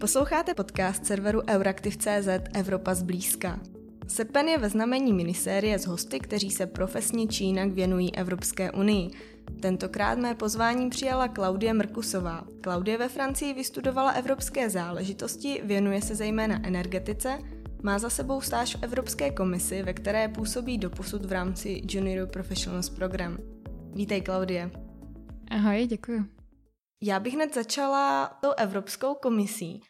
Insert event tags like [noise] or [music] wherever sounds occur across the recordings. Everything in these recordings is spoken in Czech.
Posloucháte podcast serveru Euraktiv.cz Evropa zblízka. Sepen je ve znamení minisérie z hosty, kteří se profesně či jinak věnují Evropské unii. Tentokrát mé pozvání přijala Klaudie Mrkusová. Klaudie ve Francii vystudovala evropské záležitosti, věnuje se zejména energetice, má za sebou stáž v Evropské komisi, ve které působí doposud v rámci Junior Professionals Program. Vítej, Klaudie. Ahoj, děkuji. Já bych hned začala tou Evropskou komisí.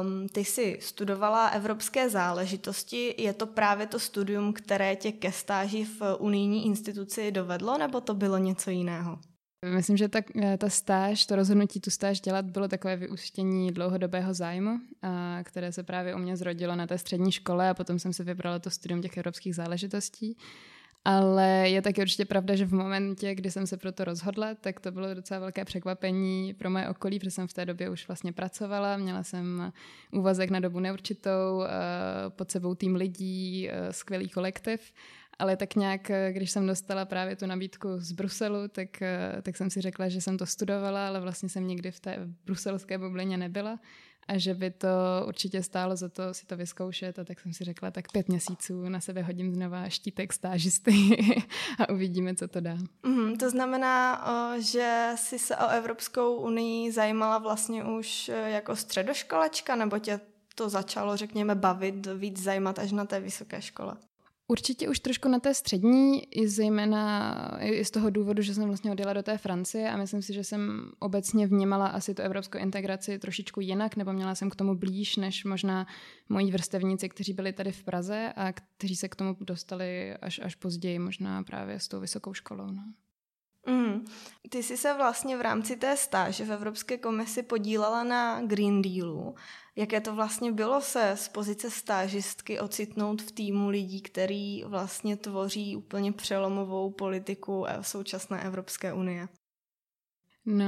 Um, ty jsi studovala evropské záležitosti. Je to právě to studium, které tě ke stáži v unijní instituci dovedlo, nebo to bylo něco jiného? Myslím, že ta, ta stáž, to rozhodnutí tu stáž dělat bylo takové vyústění dlouhodobého zájmu, a, které se právě u mě zrodilo na té střední škole a potom jsem se vybrala to studium těch evropských záležitostí. Ale je taky určitě pravda, že v momentě, kdy jsem se pro to rozhodla, tak to bylo docela velké překvapení pro moje okolí, protože jsem v té době už vlastně pracovala, měla jsem úvazek na dobu neurčitou, eh, pod sebou tým lidí, eh, skvělý kolektiv. Ale tak nějak, když jsem dostala právě tu nabídku z Bruselu, tak, eh, tak jsem si řekla, že jsem to studovala, ale vlastně jsem nikdy v té bruselské bublině nebyla a že by to určitě stálo za to si to vyzkoušet a tak jsem si řekla, tak pět měsíců na sebe hodím znova štítek stážisty [laughs] a uvidíme, co to dá. Mm, to znamená, že jsi se o Evropskou unii zajímala vlastně už e, jako středoškolačka, nebo tě to začalo, řekněme, bavit, víc zajímat až na té vysoké škole? Určitě už trošku na té střední, i zejména i z toho důvodu, že jsem vlastně odjela do té Francie a myslím si, že jsem obecně vnímala asi tu evropskou integraci trošičku jinak, nebo měla jsem k tomu blíž, než možná moji vrstevníci, kteří byli tady v Praze a kteří se k tomu dostali až, až později, možná právě s tou vysokou školou. No. Mm. Ty jsi se vlastně v rámci té stáže v Evropské komisi podílela na Green Dealu. Jaké to vlastně bylo se z pozice stážistky ocitnout v týmu lidí, který vlastně tvoří úplně přelomovou politiku současné Evropské unie? No,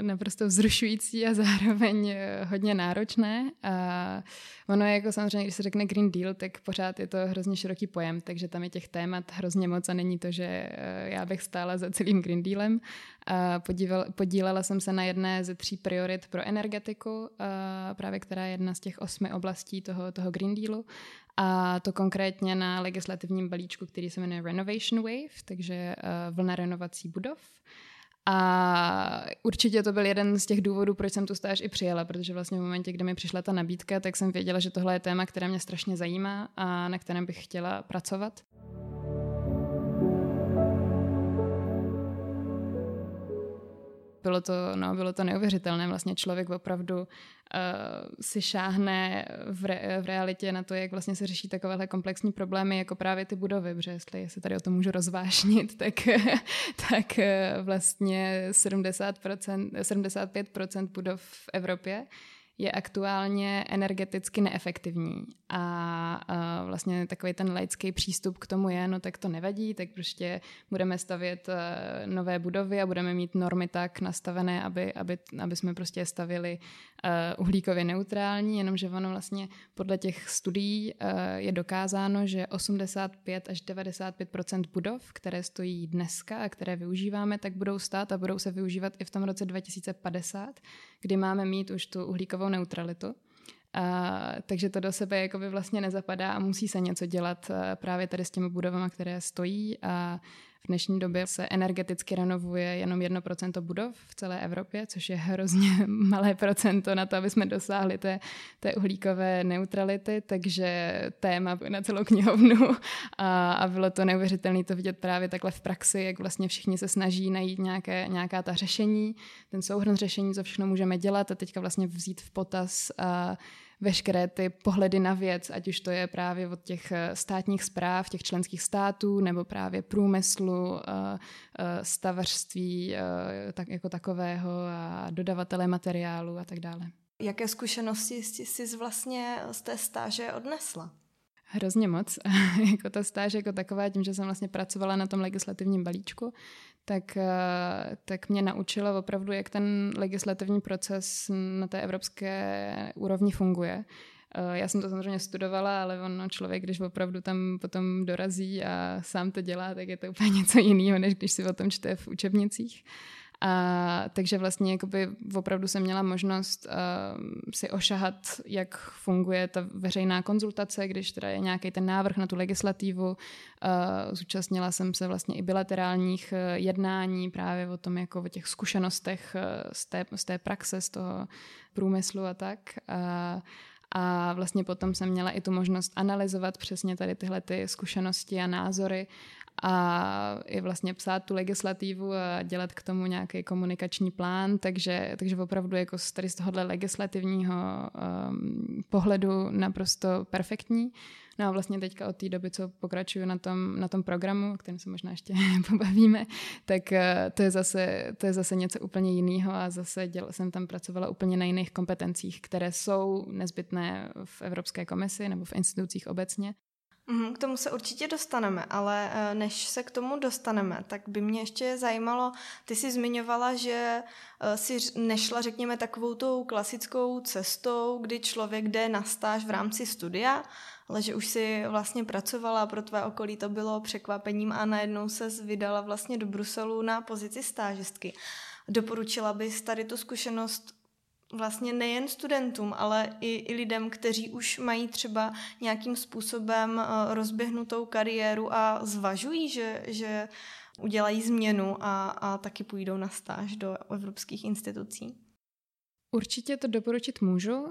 naprosto vzrušující a zároveň eh, hodně náročné. A ono je jako samozřejmě, když se řekne Green Deal, tak pořád je to hrozně široký pojem, takže tam je těch témat hrozně moc a není to, že eh, já bych stála za celým Green Dealem. A podíval, podílela jsem se na jedné ze tří priorit pro energetiku, právě která je jedna z těch osmi oblastí toho, toho Green Dealu. A to konkrétně na legislativním balíčku, který se jmenuje Renovation Wave, takže eh, vlna renovací budov. A určitě to byl jeden z těch důvodů, proč jsem tu stáž i přijela, protože vlastně v momentě, kdy mi přišla ta nabídka, tak jsem věděla, že tohle je téma, které mě strašně zajímá a na kterém bych chtěla pracovat. Bylo to, no, bylo to neuvěřitelné. Vlastně člověk opravdu uh, si šáhne v, re, v realitě na to, jak vlastně se řeší takovéhle komplexní problémy, jako právě ty budovy, protože jestli se tady o tom můžu rozvášnit, [laughs] tak, tak uh, vlastně 70%, 75% budov v Evropě je aktuálně energeticky neefektivní. A, vlastně takový ten laický přístup k tomu je, no tak to nevadí, tak prostě budeme stavět uh, nové budovy a budeme mít normy tak nastavené, aby, aby, aby jsme prostě stavili uh, uhlíkově neutrální, jenomže ono vlastně podle těch studií uh, je dokázáno, že 85 až 95% budov, které stojí dneska a které využíváme, tak budou stát a budou se využívat i v tom roce 2050, kdy máme mít už tu uhlíkovou neutralitu. A, takže to do sebe jakoby vlastně nezapadá a musí se něco dělat právě tady s těmi budovami, které stojí a v dnešní době se energeticky renovuje jenom 1% budov v celé Evropě, což je hrozně [laughs] malé procento na to, aby jsme dosáhli té, té uhlíkové neutrality, takže téma na celou knihovnu a, a bylo to neuvěřitelné to vidět právě takhle v praxi, jak vlastně všichni se snaží najít nějaké, nějaká ta řešení, ten souhrn řešení, co všechno můžeme dělat a teďka vlastně vzít v potaz a veškeré ty pohledy na věc, ať už to je právě od těch eh, státních zpráv, těch členských států, nebo právě průmyslu, eh, eh, stavařství tak jako takového a dodavatele materiálu a tak dále. Jaké zkušenosti jsi vlastně z té stáže odnesla? Hrozně moc. [laughs] jako ta stáž jako taková, tím, že jsem vlastně pracovala na tom legislativním balíčku, tak, eh, tak mě naučila opravdu, jak ten legislativní proces na té evropské úrovni funguje. Eh, já jsem to samozřejmě studovala, ale ono člověk, když opravdu tam potom dorazí a sám to dělá, tak je to úplně [laughs] něco jiného, než když si o tom čte v učebnicích. A, takže vlastně jakoby opravdu jsem měla možnost uh, si ošahat, jak funguje ta veřejná konzultace, když teda je nějaký ten návrh na tu legislativu. Uh, zúčastnila jsem se vlastně i bilaterálních uh, jednání právě o tom, jako o těch zkušenostech uh, z, té, z té praxe, z toho průmyslu a tak. Uh, a vlastně potom jsem měla i tu možnost analyzovat přesně tady tyhle ty zkušenosti a názory a i vlastně psát tu legislativu a dělat k tomu nějaký komunikační plán, takže, takže opravdu jako z, tady z tohohle legislativního um, pohledu naprosto perfektní. No a vlastně teďka od té doby, co pokračuju na tom, na tom programu, o kterém se možná ještě [laughs] pobavíme, tak uh, to je zase, to je zase něco úplně jiného a zase děl, jsem tam pracovala úplně na jiných kompetencích, které jsou nezbytné v Evropské komisi nebo v institucích obecně. Mhm, k tomu se určitě dostaneme, ale eh, než se k tomu dostaneme, tak by mě ještě zajímalo, ty jsi zmiňovala, že eh, si nešla, řekněme, takovou tou klasickou cestou, kdy člověk jde na stáž v rámci studia, ale že už si vlastně pracovala, pro tvé okolí to bylo překvapením a najednou se vydala vlastně do Bruselu na pozici stážistky. Doporučila bys tady tu zkušenost vlastně nejen studentům, ale i, i lidem, kteří už mají třeba nějakým způsobem uh, rozběhnutou kariéru a zvažují, že, že udělají změnu a, a taky půjdou na stáž do evropských institucí. Určitě to doporučit můžu. Uh,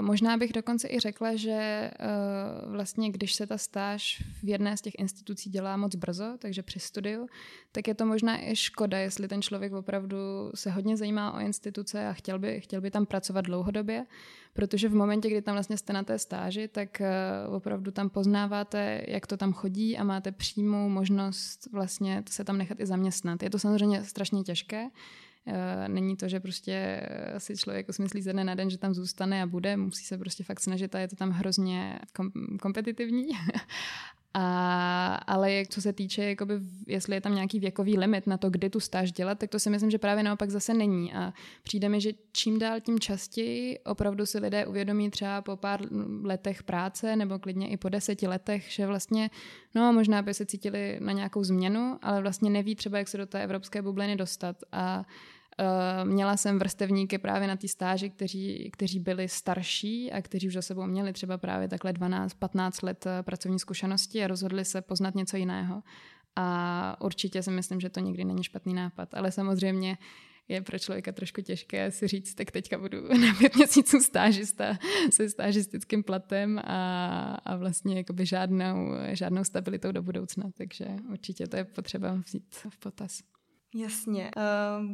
možná bych dokonce i řekla, že uh, vlastně když se ta stáž v jedné z těch institucí dělá moc brzo, takže při studiu, tak je to možná i škoda, jestli ten člověk opravdu se hodně zajímá o instituce a chtěl by, chtěl by tam pracovat dlouhodobě, protože v momentě, kdy tam vlastně jste na té stáži, tak uh, opravdu tam poznáváte, jak to tam chodí a máte přímou možnost vlastně se tam nechat i zaměstnat. Je to samozřejmě strašně těžké, Eh, není to, že prostě si člověk usmyslí ze dne na den, že tam zůstane a bude, musí se prostě fakt snažit a je to tam hrozně kom- kompetitivní. [laughs] A, ale jak, co se týče, jakoby, jestli je tam nějaký věkový limit na to, kdy tu stáž dělat, tak to si myslím, že právě naopak zase není. A přijde mi, že čím dál tím častěji opravdu si lidé uvědomí třeba po pár letech práce nebo klidně i po deseti letech, že vlastně, no možná by se cítili na nějakou změnu, ale vlastně neví třeba, jak se do té evropské bubliny dostat. A měla jsem vrstevníky právě na té stáži, kteří, kteří byli starší a kteří už za sebou měli třeba právě takhle 12-15 let eh, pracovní zkušenosti a rozhodli se poznat něco jiného. A určitě si myslím, že to nikdy není špatný nápad. Ale samozřejmě je pro člověka trošku těžké si říct, tak teďka budu [laughs] na pět měsíců stážista se stážistickým platem a, a vlastně jakoby žádnou, žádnou stabilitou do budoucna. Takže určitě to je potřeba vzít v potaz. Jasně. Eh,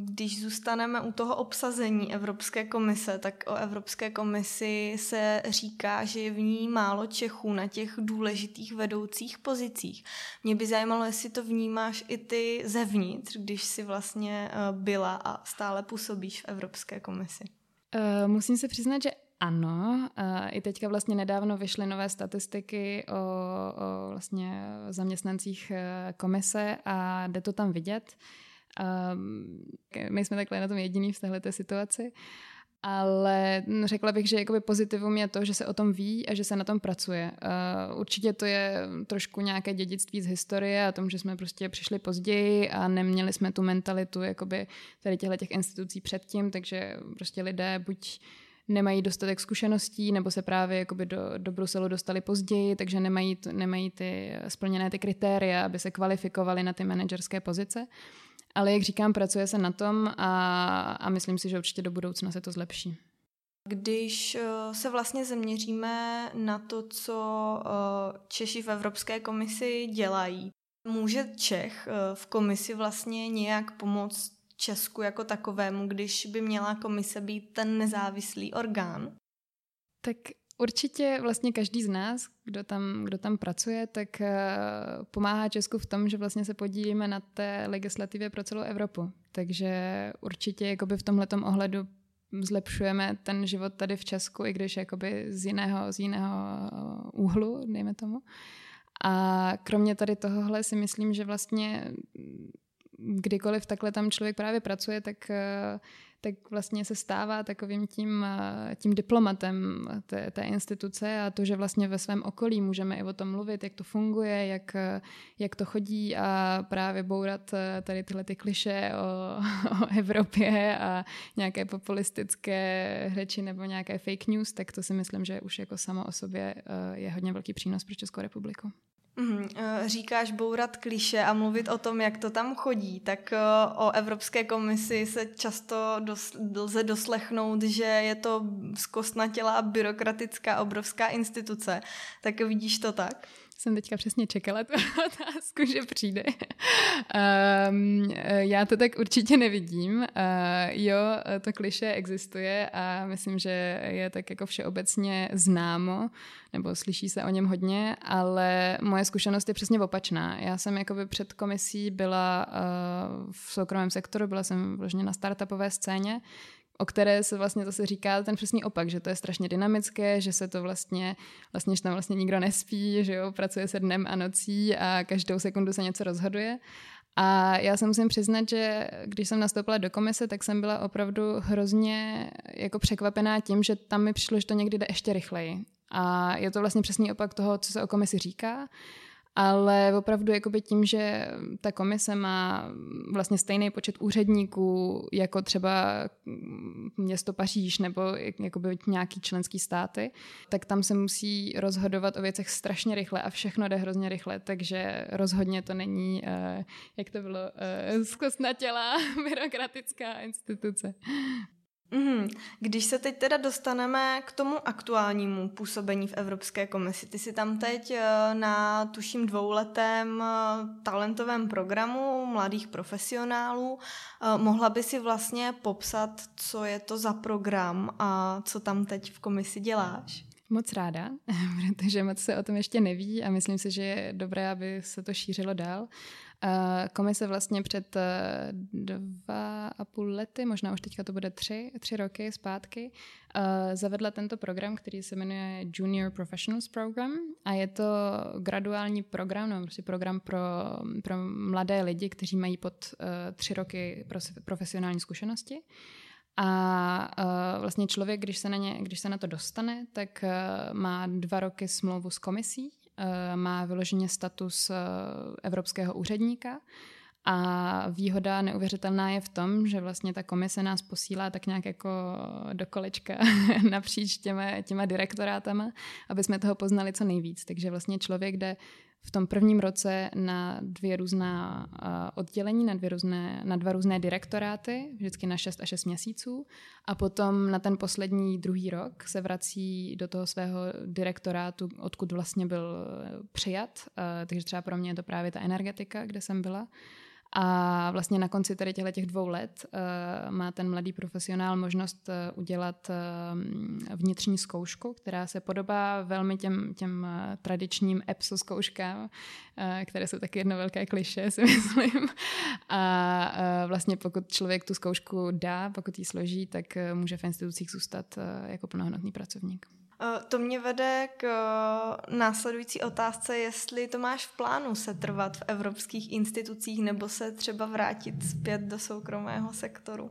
když zůstaneme u toho obsazení Evropské komise, tak o Evropské komisi se říká, že je v ní málo Čechů na těch důležitých vedoucích pozicích. Mě by zajímalo, jestli to vnímáš i ty zevnitř, když si vlastně eh, byla a stále působíš v Evropské komisi. Uh, musím se přiznat, že ano, i teďka vlastně nedávno vyšly nové statistiky o, o vlastně zaměstnancích komise a jde to tam vidět. Um, my jsme takhle na tom jediný v této situaci. Ale řekla bych, že jakoby pozitivum je to, že se o tom ví a že se na tom pracuje. Uh, určitě to je trošku nějaké dědictví z historie a tom, že jsme prostě přišli později a neměli jsme tu mentalitu jakoby tady těchto těch institucí předtím, takže prostě lidé buď nemají dostatek zkušeností, nebo se právě jakoby do, do Bruselu dostali později, takže nemají, nemají ty splněné ty kritéria, aby se kvalifikovali na ty manažerské pozice. Ale jak říkám, pracuje se na tom a, a myslím si, že určitě do budoucna se to zlepší. Když eh, se vlastně zaměříme na to, co eh, Češi v Evropské komisi dělají, může Čech eh, v komisi vlastně nějak pomoct Česku jako takovému, když by měla komise být ten nezávislý orgán? Tak Určitě vlastně každý z nás, kdo tam, kdo tam pracuje, tak eh, pomáhá Česku v tom, že vlastně se podílíme na té legislativě pro celou Evropu. Takže určitě jakoby v tomhle ohledu zlepšujeme ten život tady v Česku, i když jakoby z jiného, z jiného úhlu, dejme tomu. A kromě tady tohohle si myslím, že vlastně kdykoliv takhle tam člověk právě pracuje, tak, eh, tak vlastně se stává takovým tím, eh, tím diplomatem té, té instituce a to, že vlastně ve svém okolí můžeme i o tom mluvit, jak to funguje, jak, eh, jak to chodí a právě bourat tady tyhle ty kliše o, [laughs] o Evropě a nějaké populistické řeči nebo nějaké fake news, tak to si myslím, že už jako samo o sobě je hodně velký přínos pro Českou republiku. Mm, říkáš bourat kliše a mluvit o tom, jak to tam chodí, tak eh, o Evropské komisi se často dos, lze doslechnout, že je to zkostnatělá byrokratická obrovská instituce. Tak vidíš to tak? Jsem teďka přesně čekala tu [laughs] otázku, že přijde. Um, já to tak určitě nevidím. Uh, jo, to kliše existuje a myslím, že je tak jako všeobecně známo, nebo slyší se o něm hodně, ale moje zkušenost je přesně opačná. Já jsem jakoby před komisí byla uh, v soukromém sektoru, byla jsem vložně na startupové scéně, o které se vlastně zase říká ten přesný opak, že to je strašně dynamické, že se to vlastně, vlastně, že tam vlastně nikdo nespí, že jo, pracuje se dnem a nocí a každou sekundu se něco rozhoduje. A já se musím přiznat, že když jsem nastoupila do komise, tak jsem byla opravdu hrozně jako překvapená tím, že tam mi přišlo, že to někdy jde ještě rychleji. A je to vlastně přesný opak toho, co se o komisi říká ale opravdu jakoby tím, že ta komise má vlastně stejný počet úředníků jako třeba město Paříž nebo jakoby nějaký členský státy, tak tam se musí rozhodovat o věcech strašně rychle a všechno jde hrozně rychle, takže rozhodně to není, eh, jak to bylo, eh, [laughs] zkostnatělá [laughs] byrokratická instituce. Mm, když se teď teda dostaneme k tomu aktuálnímu působení v Evropské komisi, ty si tam teď eh, na tuším dvouletém eh, talentovém programu mladých profesionálů. Eh, mohla by si vlastně popsat, co je to za program a co tam teď v komisi děláš? Moc ráda, [laughs] protože moc se o tom ještě neví a myslím si, že je dobré, aby se to šířilo dál. Komise vlastně před eh, dva a půl lety, možná už teďka to bude tři, tři roky zpátky, eh, zavedla tento program, který se jmenuje Junior Professionals Program a je to graduální program, no prostě program pro, pro mladé lidi, kteří mají pod eh, tři roky profesionální zkušenosti. A vlastně člověk, když se, na ně, když se na to dostane, tak má dva roky smlouvu s komisí Eh, má vyloženě status eh, evropského úředníka. A výhoda neuvěřitelná je v tom, že vlastně ta komise nás posílá tak nějak jako do kolečka [laughs] napříč těma, těma direktorátama, aby jsme toho poznali co nejvíc. Takže vlastně člověk jde v tom prvním roce na dvě různá oddělení, na, dvě různé, na dva různé direktoráty, vždycky na 6 a 6 měsíců. A potom na ten poslední druhý rok se vrací do toho svého direktorátu, odkud vlastně byl přijat. Takže třeba pro mě je to právě ta energetika, kde jsem byla. A vlastně na konci tady těchto těch dvou let uh, má ten mladý profesionál možnost uh, udělat uh, vnitřní zkoušku, která se podobá velmi těm, těm tradičním EPSO zkouškám, které jsou taky jedno velké kliše, [laughs] si myslím. A vlastně pokud člověk tu zkoušku dá, pokud ji složí, tak může v institucích zůstat jako plnohodnotný pracovník. Eh, to mě vede k eh, následující otázce, jestli to máš v plánu se trvat v evropských institucích nebo se třeba vrátit zpět do soukromého sektoru.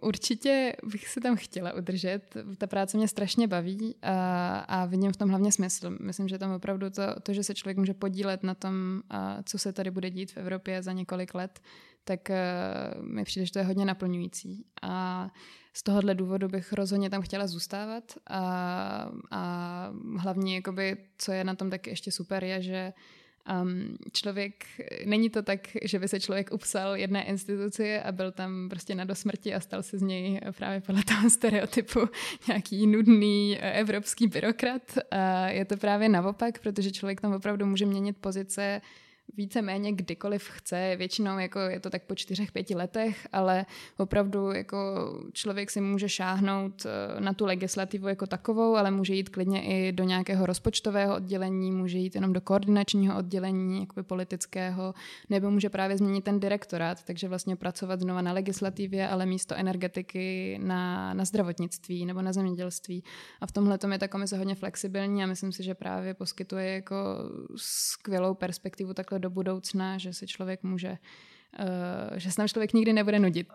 Určitě bych se tam chtěla udržet. Ta práce mě strašně baví a, a vidím v tom hlavně smysl. Myslím, že tam opravdu to, to, že se člověk může podílet na tom, co se tady bude dít v Evropě za několik let, tak uh, mi přijde, že to je hodně naplňující. A z tohohle důvodu bych rozhodně tam chtěla zůstávat a, a hlavně, jakoby, co je na tom tak ještě super, je, že um, člověk, není to tak, že by se člověk upsal jedné instituci a byl tam prostě na dosmrti a stal se z něj právě podle toho stereotypu nějaký nudný evropský byrokrat. A je to právě naopak, protože člověk tam opravdu může měnit pozice víceméně kdykoliv chce. Většinou jako je to tak po čtyřech, pěti letech, ale opravdu jako člověk si může šáhnout eh, na tu legislativu jako takovou, ale může jít klidně i do nějakého rozpočtového oddělení, může jít jenom do koordinačního oddělení, jakoby politického, nebo může právě změnit ten direktorát, takže vlastně pracovat znova na legislativě, ale místo energetiky na, na zdravotnictví nebo na zemědělství. A v tomhle je ta komise hodně flexibilní a myslím si, že právě poskytuje jako skvělou perspektivu takhle do budoucna, že se člověk může, uh, že se tam člověk nikdy nebude nudit.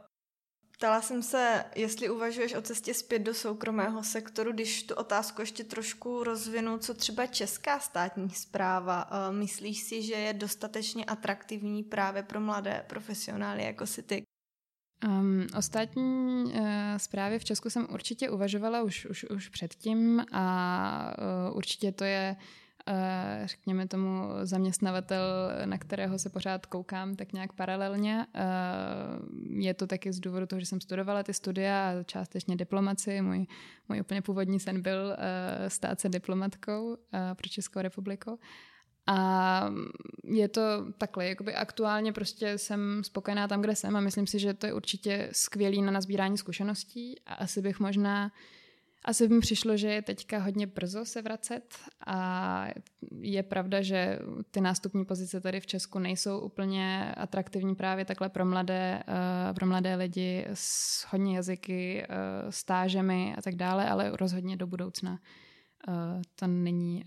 Ptala jsem se, jestli uvažuješ o cestě zpět do soukromého sektoru, když tu otázku ještě trošku rozvinu, co třeba česká státní zpráva. Eh, myslíš si, že je dostatečně atraktivní právě pro mladé profesionály jako si ty? Um, ostatní uh, zprávy v Česku jsem určitě uvažovala už, už, už předtím a uh, určitě to je Uh, řekněme tomu zaměstnavatel, na kterého se pořád koukám tak nějak paralelně. Uh, je to taky z důvodu toho, že jsem studovala ty studia a částečně diplomaci. Můj, můj úplně původní sen byl uh, stát se diplomatkou pro Českou republiku. A je to takhle, jakoby aktuálně prostě jsem spokojená tam, kde jsem a myslím si, že to je určitě skvělý na nazbírání zkušeností a asi bych možná asi by mi přišlo, že je teďka hodně brzo se vracet a je pravda, že ty nástupní pozice tady v Česku nejsou úplně atraktivní právě takhle pro mladé, uh, pro mladé lidi s hodně jazyky, uh, stážemi a tak dále, ale rozhodně do budoucna uh, to není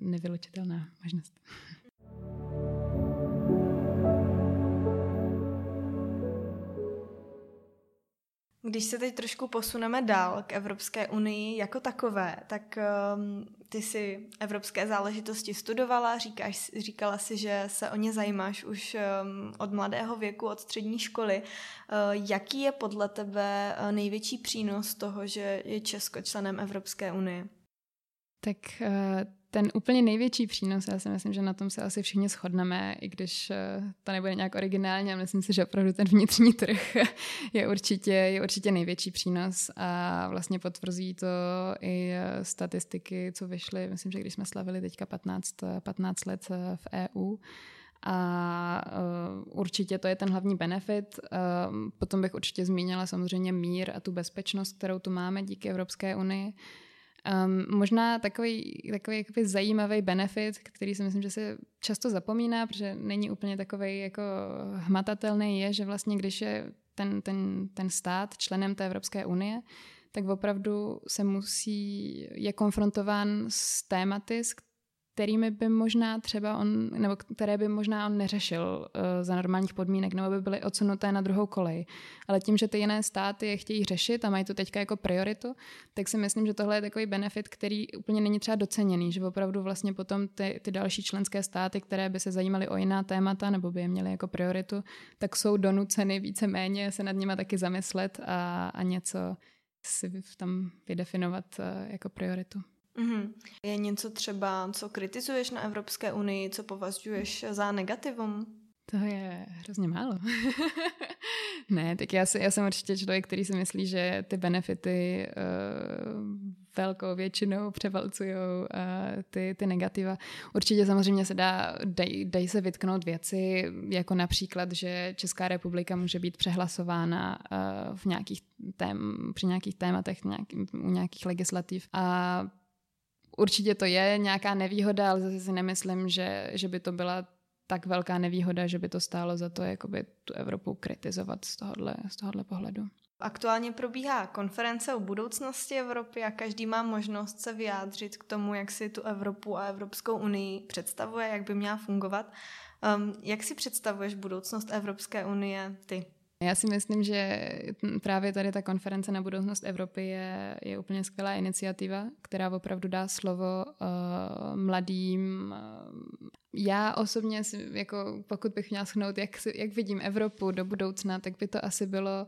nevylučitelná možnost. Když se teď trošku posuneme dál k Evropské unii jako takové, tak um, ty si evropské záležitosti studovala, říkáš, říkala si, že se o ně zajímáš už um, od mladého věku, od střední školy. Uh, jaký je podle tebe uh, největší přínos toho, že je Česko členem Evropské unie? Tak uh, ten úplně největší přínos, já si myslím, že na tom se asi všichni shodneme, i když uh, to nebude nějak originálně, myslím si, že opravdu ten vnitřní trh [laughs] je určitě, je určitě největší přínos a vlastně potvrzují to i uh, statistiky, co vyšly, myslím, že když jsme slavili teďka 15, 15 let v EU, a určitě to je ten hlavní benefit. Potom bych určitě zmínila samozřejmě mír a tu bezpečnost, kterou tu máme díky Evropské unii. Um, možná takový, takový jakoby zajímavý benefit, který si myslím, že se často zapomíná, protože není úplně takový jako hmatatelný, je, že vlastně když je ten, ten, ten stát členem té Evropské unie, tak opravdu se musí, je konfrontován s tématy, s kterými by možná třeba on, nebo které by možná on neřešil uh, za normálních podmínek, nebo by byly odsunuté na druhou kolej. Ale tím, že ty jiné státy je chtějí řešit a mají to teďka jako prioritu, tak si myslím, že tohle je takový benefit, který úplně není třeba doceněný, že opravdu vlastně potom ty, ty další členské státy, které by se zajímaly o jiná témata nebo by je měly jako prioritu, tak jsou donuceny víceméně se nad nimi taky zamyslet a, a něco si tam vydefinovat uh, jako prioritu. Mm-hmm. Je něco třeba, co kritizuješ na Evropské unii, co považuješ za negativum? To je hrozně málo. [laughs] ne, tak já, si, já jsem určitě člověk, který si myslí, že ty benefity uh, velkou většinou převalcují uh, ty, ty negativa. Určitě samozřejmě se dá, dají daj se vytknout věci, jako například, že Česká republika může být přehlasována uh, v nějakých tém, při nějakých tématech, nějaký, u nějakých legislativ. A určitě to je nějaká nevýhoda, ale zase si nemyslím, že, že by to byla tak velká nevýhoda, že by to stálo za to jakoby tu Evropu kritizovat z tohohle, z tohohle pohledu. Aktuálně probíhá konference o budoucnosti Evropy a každý má možnost se vyjádřit k tomu, jak si tu Evropu a Evropskou unii představuje, jak by měla fungovat. Um, jak si představuješ budoucnost Evropské unie ty? Já si myslím, že právě tady ta konference na budoucnost Evropy je, je úplně skvělá iniciativa, která opravdu dá slovo uh, mladým. Já osobně, jako pokud bych měla schnout, jak, jak vidím Evropu do budoucna, tak by to asi bylo,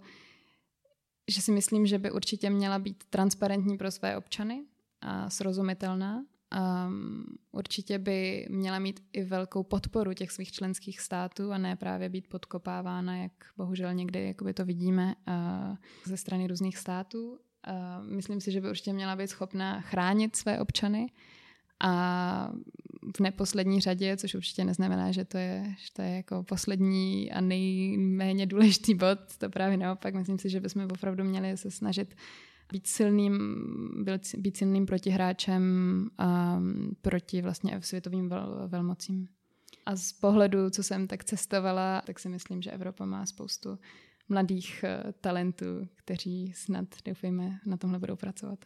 že si myslím, že by určitě měla být transparentní pro své občany a srozumitelná um, určitě by měla mít i velkou podporu těch svých členských států a ne právě být podkopávána, jak bohužel někdy jakoby to vidíme uh, ze strany různých států. Uh, myslím si, že by určitě měla být schopna chránit své občany a v neposlední řadě, což určitě neznamená, že to je, že to je jako poslední a nejméně důležitý bod, to právě naopak. Myslím si, že bychom opravdu měli se snažit být silným, být silným protihráčem um, proti vlastně světovým vel, velmocím. A z pohledu, co jsem tak cestovala, tak si myslím, že Evropa má spoustu mladých uh, talentů, kteří snad, doufejme, na tomhle budou pracovat.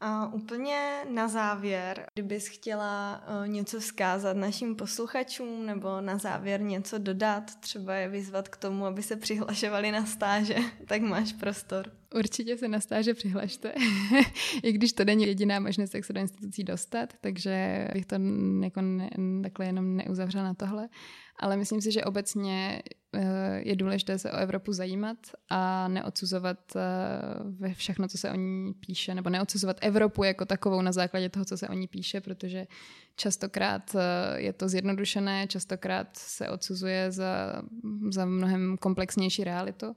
A úplně na závěr, kdybys chtěla uh, něco vzkázat našim posluchačům nebo na závěr něco dodat, třeba je vyzvat k tomu, aby se přihlašovali na stáže, [laughs] tak máš prostor. Určitě se na stáže přihlašte, [laughs] i když to není jediná možnost, jak se do institucí dostat, takže bych to jako ne, takhle jenom neuzavřela na tohle. Ale myslím si, že obecně eh, je důležité se o Evropu zajímat a neodsuzovat eh, ve všechno, co se o ní píše, nebo neodsuzovat Evropu jako takovou na základě toho, co se o ní píše, protože častokrát eh, je to zjednodušené, častokrát se odsuzuje za, za mnohem komplexnější realitu.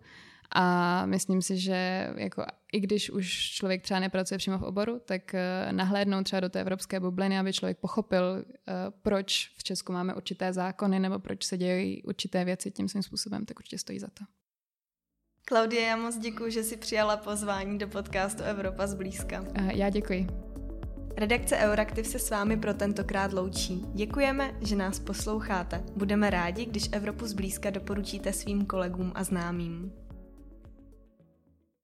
A myslím si, že jako, i když už člověk třeba nepracuje přímo v oboru, tak uh, nahlédnout třeba do té evropské bubliny, aby člověk pochopil, uh, proč v Česku máme určité zákony nebo proč se dějí určité věci tím svým způsobem, tak určitě stojí za to. Klaudie, já moc děkuji, že jsi přijala pozvání do podcastu Evropa zblízka. Uh, já děkuji. Redakce Euraktiv se s vámi pro tentokrát loučí. Děkujeme, že nás posloucháte. Budeme rádi, když Evropu zblízka doporučíte svým kolegům a známým.